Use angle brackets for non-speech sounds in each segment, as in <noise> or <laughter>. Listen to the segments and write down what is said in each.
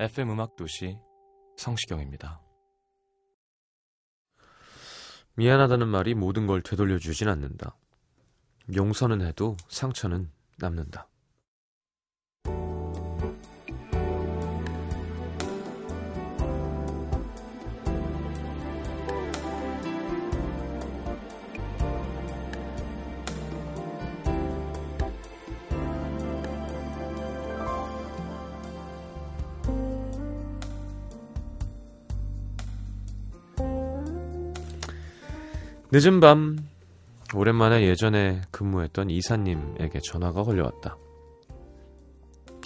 FM 음악 도시 성시경입니다. 미안하다는 말이 모든 걸 되돌려 주진 않는다. 용서는 해도 상처는 남는다. 늦은 밤 오랜만에 예전에 근무했던 이사님에게 전화가 걸려왔다.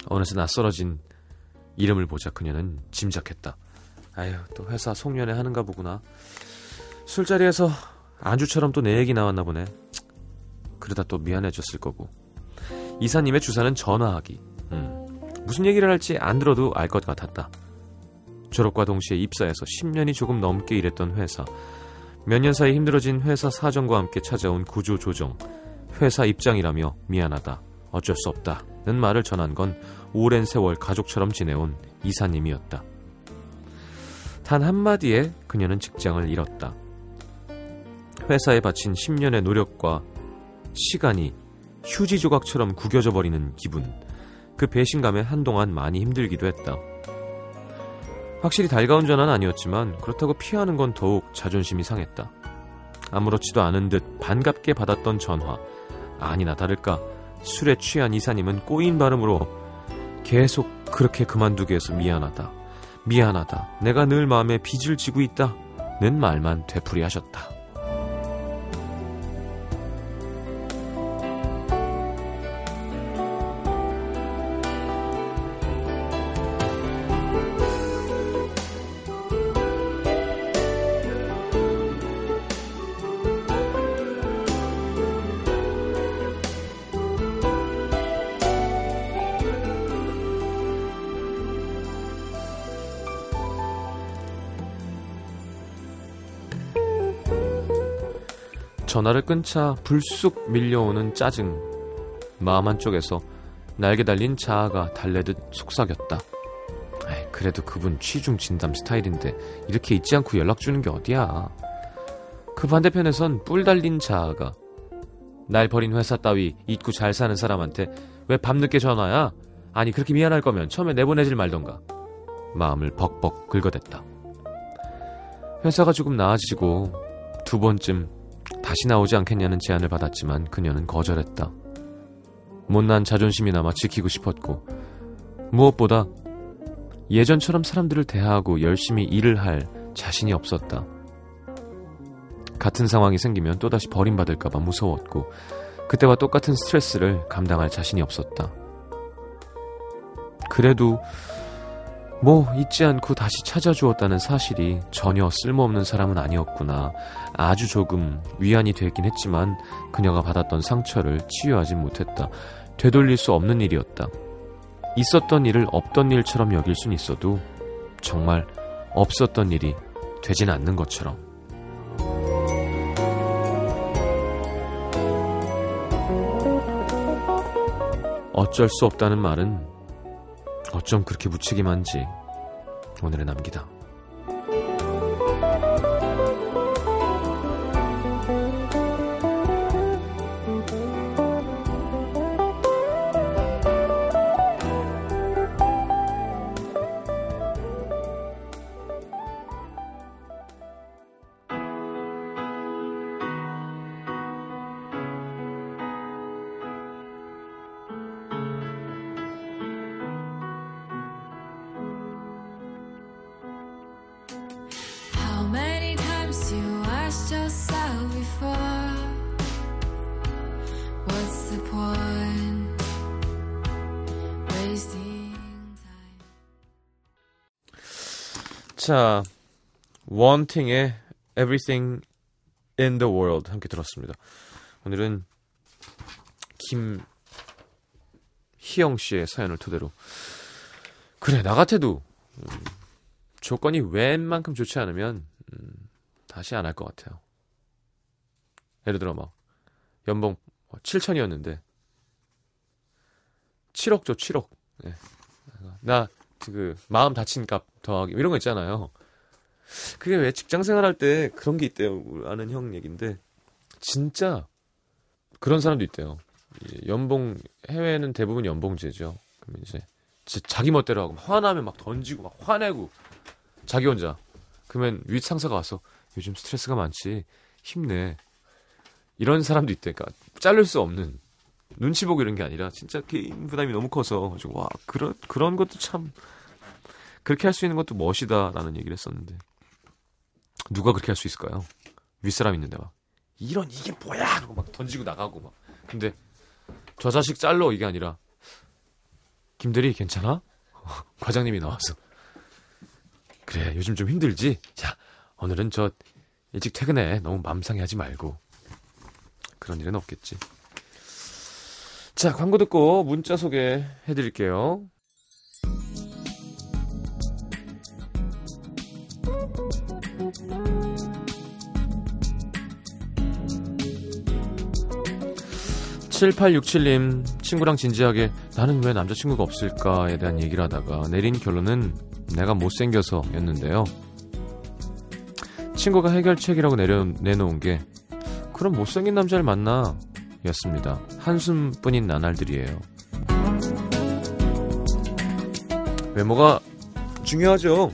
어느새 낯설어진 이름을 보자 그녀는 짐작했다. 아휴 또 회사 송년회 하는가 보구나. 술자리에서 안주처럼 또 내 얘기 나왔나 보네. 그러다 또 미안해졌을 거고. 이사님의 주사는 전화하기. 음, 무슨 얘기를 할지 안 들어도 알 것 같았다. 졸업과 동시에 입사해서 10년이 조금 넘게 일했던 회사. 몇 년 사이 힘들어진 회사 사정과 함께 찾아온 구조 조정. 회사 입장이라며 미안하다. 어쩔 수 없다는 말을 전한 건 오랜 세월 가족처럼 지내온 이사님이었다. 단 한마디에 그녀는 직장을 잃었다. 회사에 바친 10년의 노력과 시간이 휴지 조각처럼 구겨져 버리는 기분. 그 배신감에 한동안 많이 힘들기도 했다. 확실히 달가운 전화는 아니었지만 그렇다고 피하는 건 더욱 자존심이 상했다. 아무렇지도 않은 듯 반갑게 받았던 전화. 아니나 다를까 술에 취한 이사님은 꼬인 발음으로 계속 그렇게 그만두게 해서 미안하다. 미안하다. 내가 늘 마음에 빚을 지고 있다. 는 말만 되풀이하셨다. 전화를 끊자 불쑥 밀려오는 짜증. 마음 한쪽에서 날개 달린 자아가 달래듯 속삭였다. 에이, 그래도 그분 취중 진담 스타일인데 이렇게 잊지 않고 연락 주는 게 어디야. 그 반대편에선 뿔 달린 자아가 날 버린 회사 따위 잊고 잘 사는 사람한테 왜 밤늦게 전화야? 아니 그렇게 미안할 거면 처음에 내보내질 말던가. 마음을 벅벅 긁어댔다. 회사가 조금 나아지고 두 번쯤 다시 나오지 않겠냐는 제안을 받았지만 그녀는 거절했다. 못난 자존심이 남아 지키고 싶었고 무엇보다 예전처럼 사람들을 대하고 열심히 일을 할 자신이 없었다. 같은 상황이 생기면 또다시 버림받을까봐 무서웠고 그때와 똑같은 스트레스를 감당할 자신이 없었다. 그래도 뭐 잊지 않고 다시 찾아주었다는 사실이 전혀 쓸모없는 사람은 아니었구나. 아주 조금 위안이 되긴 했지만 그녀가 받았던 상처를 치유하진 못했다. 되돌릴 수 없는 일이었다. 있었던 일을 없던 일처럼 여길 순 있어도 정말 없었던 일이 되진 않는 것처럼. 어쩔 수 없다는 말은 어쩜 그렇게 무책임한지 오늘의 남기다. 자, 원팅의 Everything in the World 함께 들었습니다. 오늘은 김희영 씨의 사연을 토대로 그래 나 같아도 음, 조건이 웬만큼 좋지 않으면 음, 다시 안 할 것 같아요. 예를 들어 막 연봉 7천이었는데 7억 줘 7억. 네. 나그 마음 다친 값 더하기 이런 거 있잖아요. 그게 왜 직장 생활할 때 그런 게 있대요. 아는 형 얘긴데 진짜 그런 사람도 있대요. 연봉 해외는 대부분 연봉제죠. 그러면 이제 자기 멋대로 하고 화나면 막 던지고 막 화내고 자기 혼자. 그러면 윗 상사가 와서 요즘 스트레스가 많지 힘내. 이런 사람도 있대. 그러니까 자를 수 없는 눈치 보고 이런 게 아니라 진짜 개인 부담이 너무 커서 와 그런 그런 것도 참 그렇게 할 수 있는 것도 멋이다라는 얘기를 했었는데. 누가 그렇게 할 수 있을까요? 윗사람 있는데 막 이런 이게 뭐야? 그러고 막 던지고 나가고 막. 근데 저 자식 잘러 이게 아니라. 김대리 괜찮아? <laughs> 과장님이 나와서. 그래 요즘 좀 힘들지? 자 오늘은 저 일찍 퇴근해. 너무 맘 상해하지 말고. 그런 일은 없겠지. 자 광고 듣고 문자 소개해드릴게요 7867님, 친구랑 진지하게 나는 왜 남자친구가 없을까에 대한 얘기를 하다가 내린 결론은 내가 못생겨서 였는데요. 친구가 해결책이라고 내려, 내놓은 게 그럼 못생긴 남자를 만나 였습니다. 한숨뿐인 나날들이에요. 외모가 중요하죠.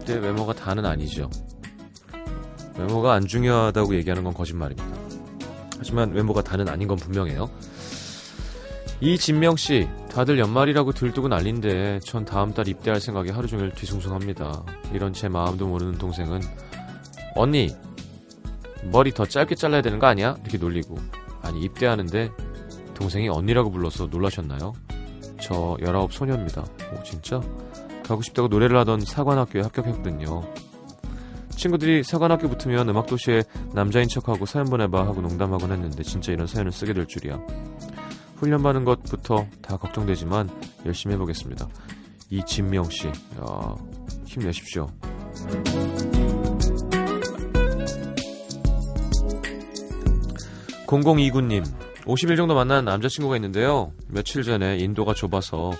근데 외모가 다는 아니죠. 외모가 안 중요하다고 얘기하는 건 거짓말입니다. 하지만 외모가 다는 아닌 건 분명해요. 이진명 씨, 다들 연말이라고 들뜨고 난린데 전 다음 달 입대할 생각에 하루 종일 뒤숭숭합니다. 이런 제 마음도 모르는 동생은 언니 머리 더 짧게 잘라야 되는 거 아니야? 이렇게 놀리고 아니 입대하는데 동생이 언니라고 불러서 놀라셨나요? 저 19 소녀입니다. 오 진짜? 가고 싶다고 노래를 하던 사관학교에 합격했거든요. 친구들이 사관학교 붙으면 음악도시에 남자인 척하고 사연 보내봐 하고 농담하곤 했는데 진짜 이런 사연을 쓰게 될 줄이야. 훈련 받는 것부터 다 걱정되지만 열심히 해보겠습니다. 이진명 씨, 야, 힘내십시오. 0029님, 50일 정도 만난 남자친구가 있는데요. 며칠 전에 인도가 좁아서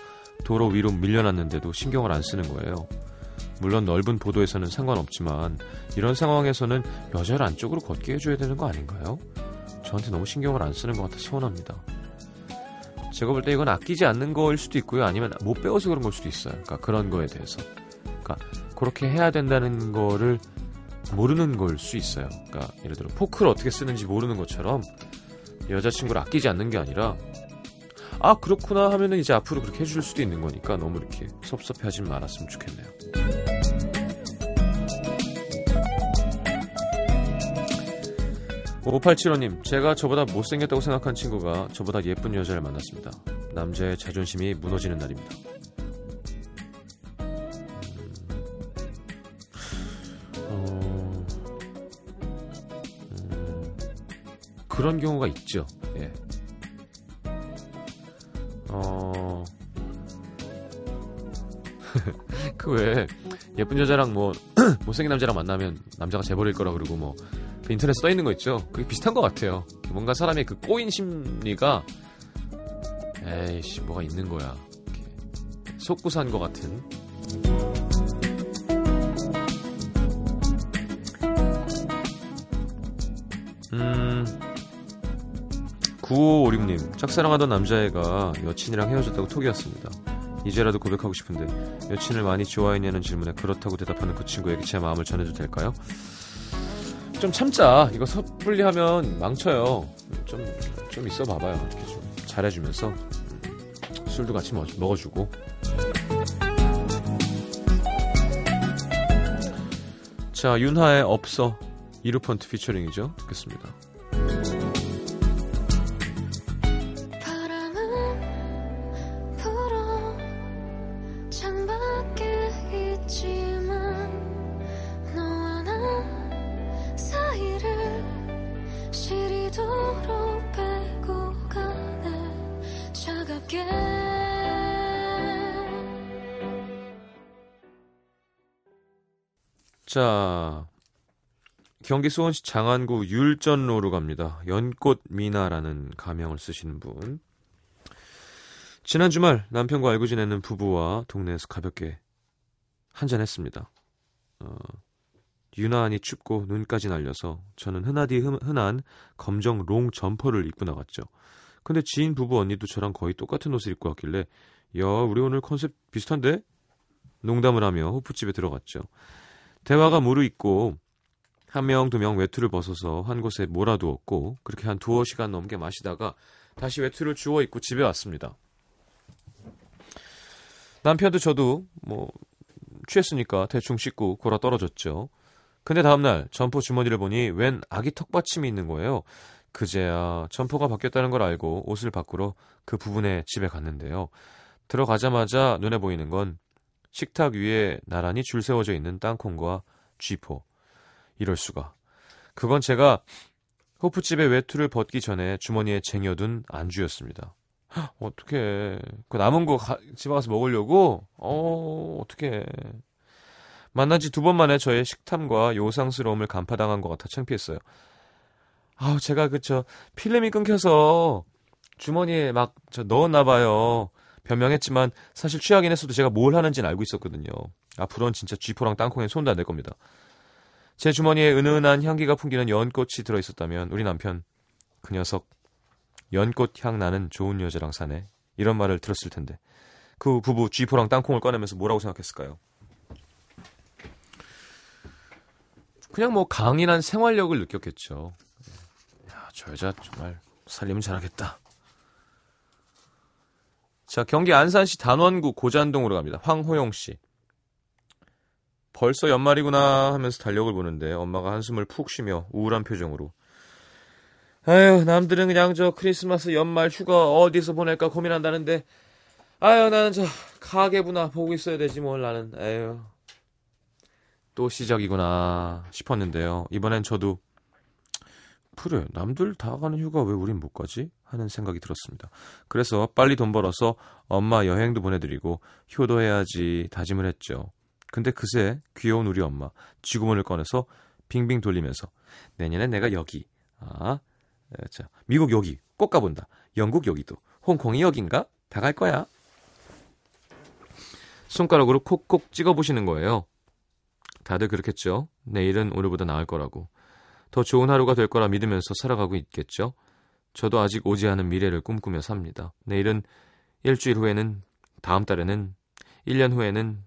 도로 위로 밀려났는데도 신경을 안 쓰는 거예요. 물론 넓은 보도에서는 상관없지만 이런 상황에서는 여자를 안쪽으로 걷게 해줘야 되는 거 아닌가요? 저한테 너무 신경을 안 쓰는 것 같아 서운합니다. 제가 볼 때 이건 아끼지 않는 거일 수도 있고요. 아니면 못 배워서 그런 걸 수도 있어요. 그러니까 그런 거에 대해서. 그러니까 그렇게 해야 된다는 거를 모르는 걸 수 있어요. 그러니까 예를 들어 포크를 어떻게 쓰는지 모르는 것처럼 여자친구를 아끼지 않는 게 아니라 아 그렇구나 하면은 이제 앞으로 그렇게 해줄 수도 있는 거니까 너무 이렇게 섭섭해하지 말았으면 좋겠네요. 5875님, 제가 저보다 못생겼다고 생각한 친구가 저보다 예쁜 여자를 만났습니다. 남자의 자존심이 무너지는 날입니다. 음, 어, 음, 그런 경우가 있죠. 예. 그왜 예쁜 여자랑 뭐 <clears throat> 못생긴 남자랑 만나면 남자가 재버릴 거라 그러고 뭐 그 인터넷 써 있는 거 있죠. 그게 비슷한 것 같아요. 뭔가 사람의 그 꼬인 심리가 에이씨 뭐가 있는 거야. 속구산 것 같은. 음. 9556님, 짝사랑하던 남자애가 여친이랑 헤어졌다고 톡이었습니다. 이제라도 고백하고 싶은데 여친을 많이 좋아했냐는 질문에 그렇다고 대답하는 그 친구에게 제 마음을 전해도 될까요? 좀 참자. 이거 섣불리 하면 망쳐요. 좀, 좀 있어 봐봐요. 이렇게 좀 잘해주면서 음, 술도 같이 먹어주고. 자, 윤하의 없어. 이루펀트 피처링이죠. 듣겠습니다. 경기 수원시 장안구 율전로로 갑니다. 연꽃 미나라는 가명을 쓰시는 분. 지난 주말 남편과 알고 지내는 부부와 동네에서 가볍게 한잔했습니다. 어, 유난히 춥고 눈까지 날려서 저는 흔하디 흔한 검정 long 점퍼를 입고 나갔죠. 근데 지인 부부 언니도 저랑 거의 똑같은 옷을 입고 왔길래 야 우리 오늘 컨셉 비슷한데? 농담을 하며 호프집에 들어갔죠. 대화가 무르익고 한 명, 두 명 외투를 벗어서 한 곳에 몰아두었고 그렇게 한 두어 시간 넘게 마시다가 다시 외투를 주워 입고 집에 왔습니다. 남편도 저도 뭐 취했으니까 대충 씻고 골아 떨어졌죠. 근데 다음날 점포 주머니를 보니 웬 아기 턱받침이 있는 거예요. 그제야 점포가 바뀌었다는 걸 알고 옷을 바꾸러 그 부분의 집에 갔는데요. 들어가자마자 눈에 보이는 건 식탁 위에 나란히 줄 세워져 있는 땅콩과 쥐포. 이럴 수가. 그건 제가 호프집의 외투를 벗기 전에 주머니에 쟁여둔 안주였습니다. 어떻게 그 남은 거 가, 집에 가서 먹으려고? 어, 어떻게 만난 지 두 번 만에 저의 식탐과 요상스러움을 간파당한 것 같아 창피했어요. 아우, 제가 그저 필름이 끊겨서 주머니에 막 저 넣었나 봐요. 변명했지만 사실 취하긴 했어도 제가 뭘 하는지는 알고 있었거든요. 앞으로는 진짜 쥐포랑 땅콩에 손도 안 댈 겁니다. 제 주머니에 은은한 향기가 풍기는 연꽃이 들어있었다면 우리 남편 그 녀석 연꽃 향 나는 좋은 여자랑 사네 이런 말을 들었을 텐데 그 부부 쥐포랑 땅콩을 꺼내면서 뭐라고 생각했을까요? 그냥 뭐 강인한 생활력을 느꼈겠죠. 야, 저 여자 정말 살림은 잘하겠다. 자, 경기 안산시 단원구 고잔동으로 갑니다. 황호영 씨. 벌써 연말이구나 하면서 달력을 보는데 엄마가 한숨을 푹 쉬며 우울한 표정으로. 아유 남들은 그냥 저 크리스마스 연말 휴가 어디서 보낼까 고민한다는데 아유 나는 저 가계부나 보고 있어야 되지 뭘 나는. 아유 또 시작이구나 싶었는데요. 이번엔 저도 그래 남들 다 가는 휴가 왜 우린 못 가지? 하는 생각이 들었습니다. 그래서 빨리 돈 벌어서 엄마 여행도 보내드리고 효도해야지 다짐을 했죠 근데 그새 귀여운 우리 엄마 쥐구멍을 꺼내서 빙빙 돌리면서 내년엔 내가 여기. 아 자, 미국 여기. 꼭 가본다. 영국 여기도. 홍콩이 여긴가? 다 갈 거야. 손가락으로 콕콕 찍어보시는 거예요. 다들 그렇겠죠? 내일은 오늘보다 나을 거라고. 더 좋은 하루가 될 거라 믿으면서 살아가고 있겠죠? 저도 아직 오지 않은 미래를 꿈꾸며 삽니다. 내일은 일주일 후에는 다음 달에는 1년 후에는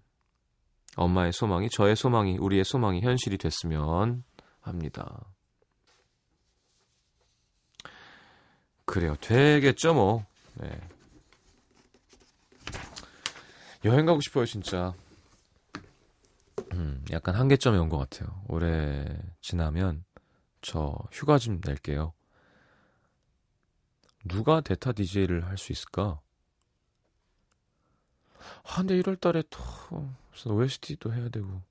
엄마의 소망이 저의 소망이 우리의 소망이 현실이 됐으면 합니다. 그래요. 되겠죠 뭐. 네. 여행 가고 싶어요 진짜. 음, 약간 한계점에 온것 같아요. 올해 지나면 저 휴가 좀 낼게요. 누가 데타 DJ를 할 수 있을까? 아, 근데 1월 달에 또 무슨 OST도 해야 되고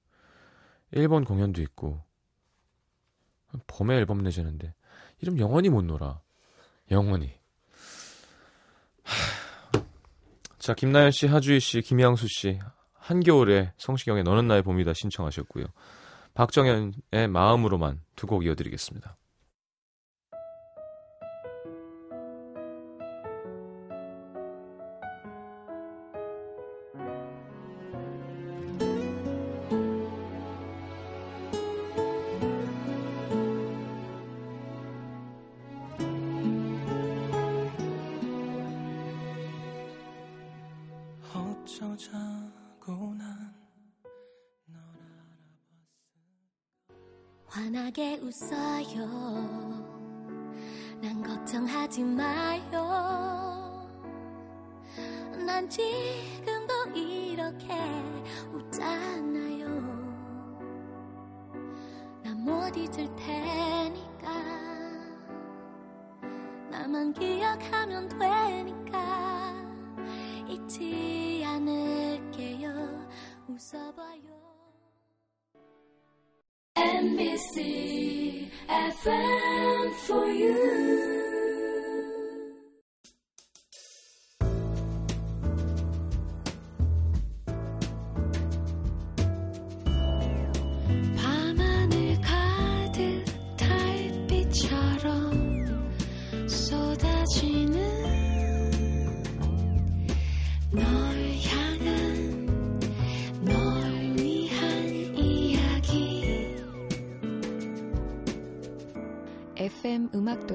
일본 공연도 있고 봄에 앨범 내자는데 이름 영원히 못 놀아. 영원히. 자, 김나연 씨, 하주희 씨, 김양수 씨, 한겨울에 성시경의 너는 나의 봄이다 신청하셨고요. 박정현의 마음으로만 두 곡 이어드리겠습니다. 환하게 웃어요. 난 걱정하지 마요. 난 지금도 이렇게 웃잖아요. 난 못 잊을 테니까. 나만 기억하면 되니까. 잊지 않을게요. 웃어봐요. NBC FM for you.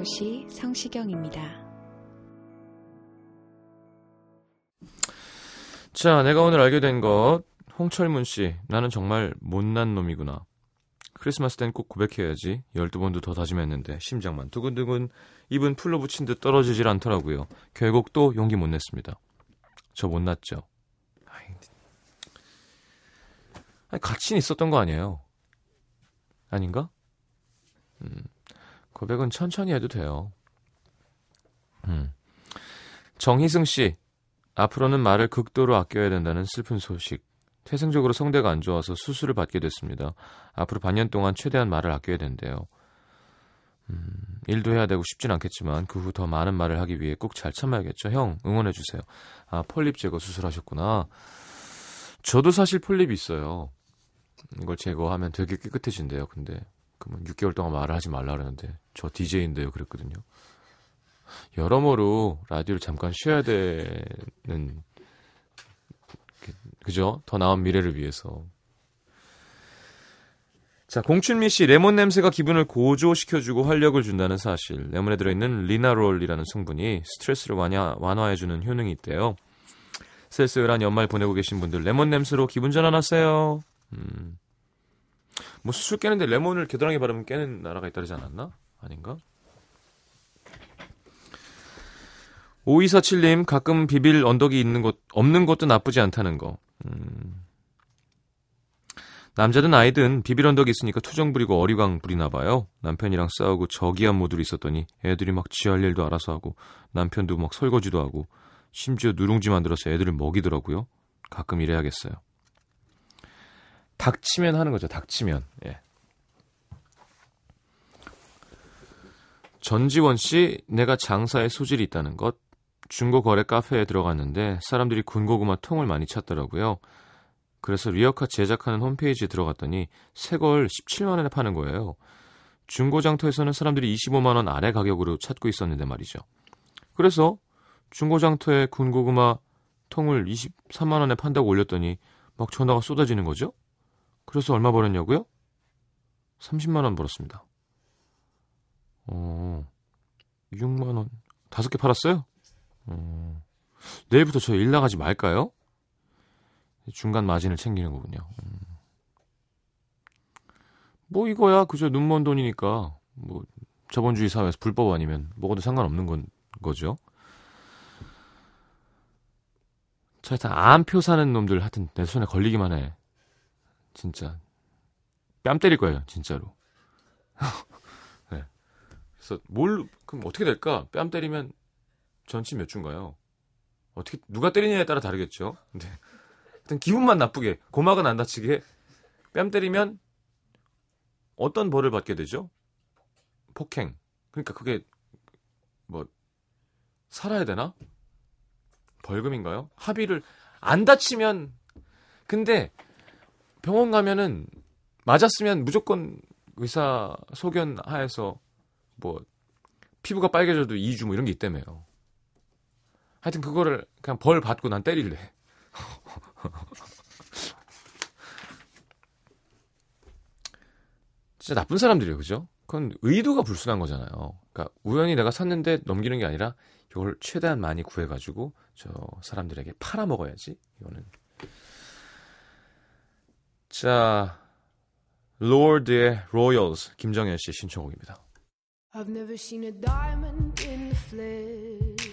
음악도시 성시경입니다. 자, 내가 오늘 알게 된 것. 홍철문 씨, 나는 정말 못난 놈이구나. 크리스마스 땐 꼭 고백해야지. 12번도 더 다짐했는데 심장만 두근두근 입은 풀로 붙인 듯 떨어지질 않더라고요. 결국 또 용기 못 냈습니다. 저 못났죠. 아니, 가치는 있었던 거 아니에요. 아닌가? 음, 고백은 천천히 해도 돼요. 음. 정희승 씨, 앞으로는 말을 극도로 아껴야 된다는 슬픈 소식. 태생적으로 성대가 안 좋아서 수술을 받게 됐습니다. 앞으로 반년 동안 최대한 말을 아껴야 된대요. 음, 일도 해야 되고 쉽진 않겠지만 그 후 더 많은 말을 하기 위해 꼭 잘 참아야겠죠. 형, 응원해 주세요. 아, 폴립 제거 수술하셨구나. 저도 사실 폴립이 있어요. 이걸 제거하면 되게 깨끗해진대요. 근데 그러면 6개월 동안 말을 하지 말라 그러는데 저 DJ인데요. 그랬거든요. 여러모로 라디오를 잠깐 쉬어야 되는 그죠? 더 나은 미래를 위해서. 자, 공춘미 씨 레몬 냄새가 기분을 고조시켜주고 활력을 준다는 사실. 레몬에 들어있는 리나롤이라는 성분이 스트레스를 완화, 완화해주는 효능이 있대요. 쓸쓸한 연말 보내고 계신 분들 레몬 냄새로 기분 전환하세요. 음. 뭐 수술 깨는데 레몬을 겨드랑이 바르면 깨는 나라가 있다지 않았나? 아닌가? 5247님, 가끔 비빌 언덕이 있는 곳, 없는 것도 나쁘지 않다는 거. 음. 남자든 아이든 비빌 언덕이 있으니까 투정 부리고 어리광 부리나 봐요. 남편이랑 싸우고 저기한 모드로 있었더니 애들이 막 지할 일도 알아서 하고 남편도 막 설거지도 하고 심지어 누룽지 만들어서 애들을 먹이더라고요. 가끔 이래야겠어요. 닥치면 하는 거죠. 닥치면. 예. 전지원 씨, 내가 장사에 소질이 있다는 것. 중고 거래 카페에 들어갔는데 사람들이 군고구마 통을 많이 찾더라고요. 그래서 리어카 제작하는 홈페이지에 들어갔더니 새 걸 17만 원에 파는 거예요. 중고 장터에서는 사람들이 25만 원 아래 가격으로 찾고 있었는데 말이죠. 그래서 중고 장터에 군고구마 통을 23만 원에 판다고 올렸더니 막 전화가 쏟아지는 거죠. 그래서 얼마 벌었냐고요? 30만 원 벌었습니다. 어, 6만 원. 다섯 개 팔았어요? 어, 내일부터 저 일 나가지 말까요? 중간 마진을 챙기는 거군요. 음. 뭐 이거야 그저 눈먼 돈이니까 뭐 자본주의 사회에서 불법 아니면 먹어도 상관없는 건 거죠. 자 일단 암표 사는 놈들 하여튼 내 손에 걸리기만 해. 진짜 뺨 때릴 거예요 진짜로. <laughs> 네. 그래서 뭘 그럼 어떻게 될까? 뺨 때리면 전치 몇 주인가요? 어떻게 누가 때리냐에 따라 다르겠죠. 근데 하여튼 기분만 나쁘게 고막은 안 다치게 뺨 때리면 어떤 벌을 받게 되죠? 폭행. 그러니까 그게 뭐 살아야 되나? 벌금인가요? 합의를 안 다치면 근데 병원 가면은 맞았으면 무조건 의사 소견 하에서 뭐 피부가 빨개져도 2주 뭐 이런 게 있다며요. 하여튼 그거를 그냥 벌 받고 난 때릴래. <laughs> 진짜 나쁜 사람들이에요, 그죠? 그건 의도가 불순한 거잖아요. 그러니까 우연히 내가 샀는데 넘기는 게 아니라 이걸 최대한 많이 구해가지고 저 사람들에게 팔아 먹어야지. 이거는. 자, 로드의 로열스 김정현 씨 신청곡입니다. I've never seen a diamond in the flesh.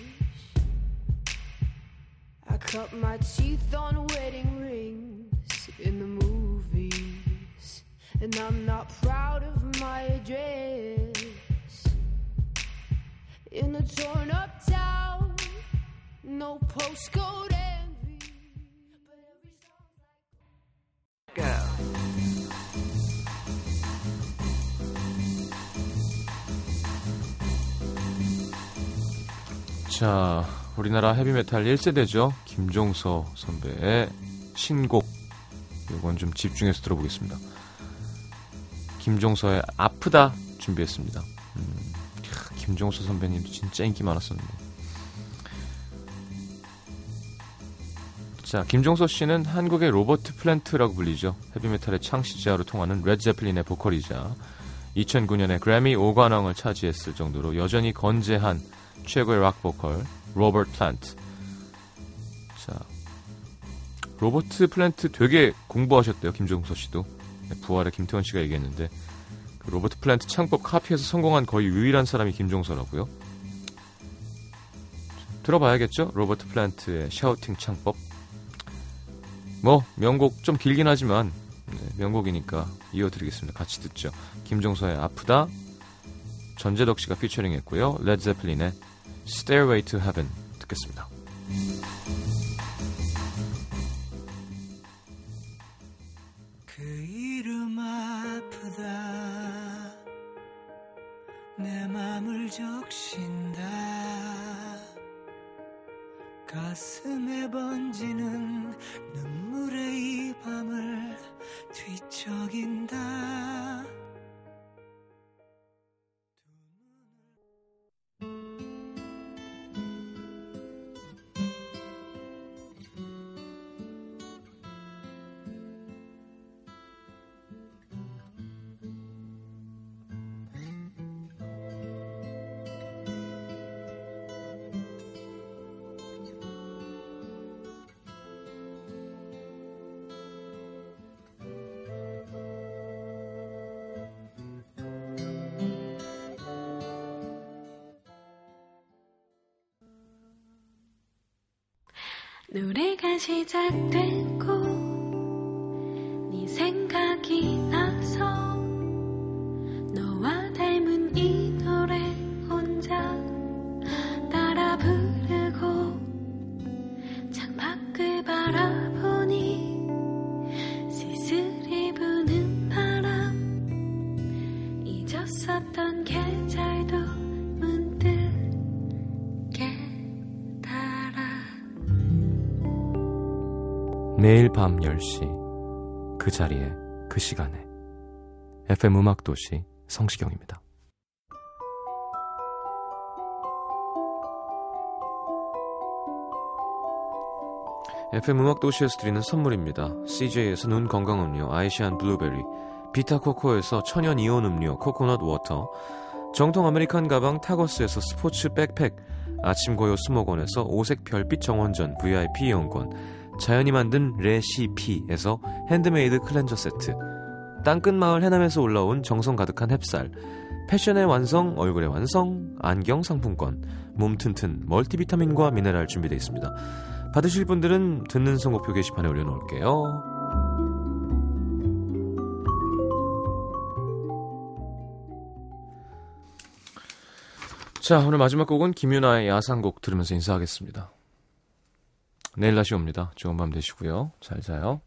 I cut my teeth on wedding rings in the movies. And I'm not proud of my address. In a torn up town, no postcode 자, 우리나라 헤비메탈 1세대죠. 김종서 선배의 신곡. 이건 좀 집중해서 들어보겠습니다. 김종서의 아프다 준비했습니다. 음, 캬, 김종서 선배님도 진짜 인기 많았었는데. 자, 김종서 씨는 한국의 로버트 플랜트라고 불리죠. 헤비메탈의 창시자로 통하는 레드제플린의 보컬이자 2009년에 그래미 5관왕을 차지했을 정도로 여전히 건재한 최고의 락 보컬 로버트 플랜트. 자, 로버트 플랜트 되게 공부하셨대요. 김종서 씨도. 네, 부활의 김태원 씨가 얘기했는데 그 로버트 플랜트 창법 카피해서 성공한 거의 유일한 사람이 김종서라고요. 들어봐야겠죠? 로버트 플랜트의 shouting 창법. 뭐 명곡 좀 길긴 하지만 네, 명곡이니까 이어드리겠습니다. 같이 듣죠. 김종서의 아프다, 전재덕 씨가 피처링했고요. 레드제플린의 Stairway to Heaven 듣겠습니다. 노래가 시작되 매일 밤 10시 그 자리에 그 시간에 FM 음악도시 성시경입니다. FM 음악도시에서 드리는 선물입니다. CJ에서 눈 건강 음료 아이시안 블루베리 비타코코에서 천연 이온 음료 코코넛 water 정통 American 가방 타거스에서 스포츠 백팩 아침 고요 수목원에서 오색 별빛 정원전 VIP 이용권 자연이 만든 레시피에서 handmade cleanser 세트 땅끝 마을 해남에서 올라온 정성 가득한 햅쌀 패션의 완성 얼굴의 완성 안경 상품권 몸 튼튼 multivitamin과 미네랄 준비되어 있습니다. 받으실 분들은 듣는 선곡표 게시판에 올려놓을게요. 자 오늘 마지막 곡은 김윤아의 야상곡 들으면서 인사하겠습니다 내일 다시 옵니다. 좋은 밤 되시고요. 잘 자요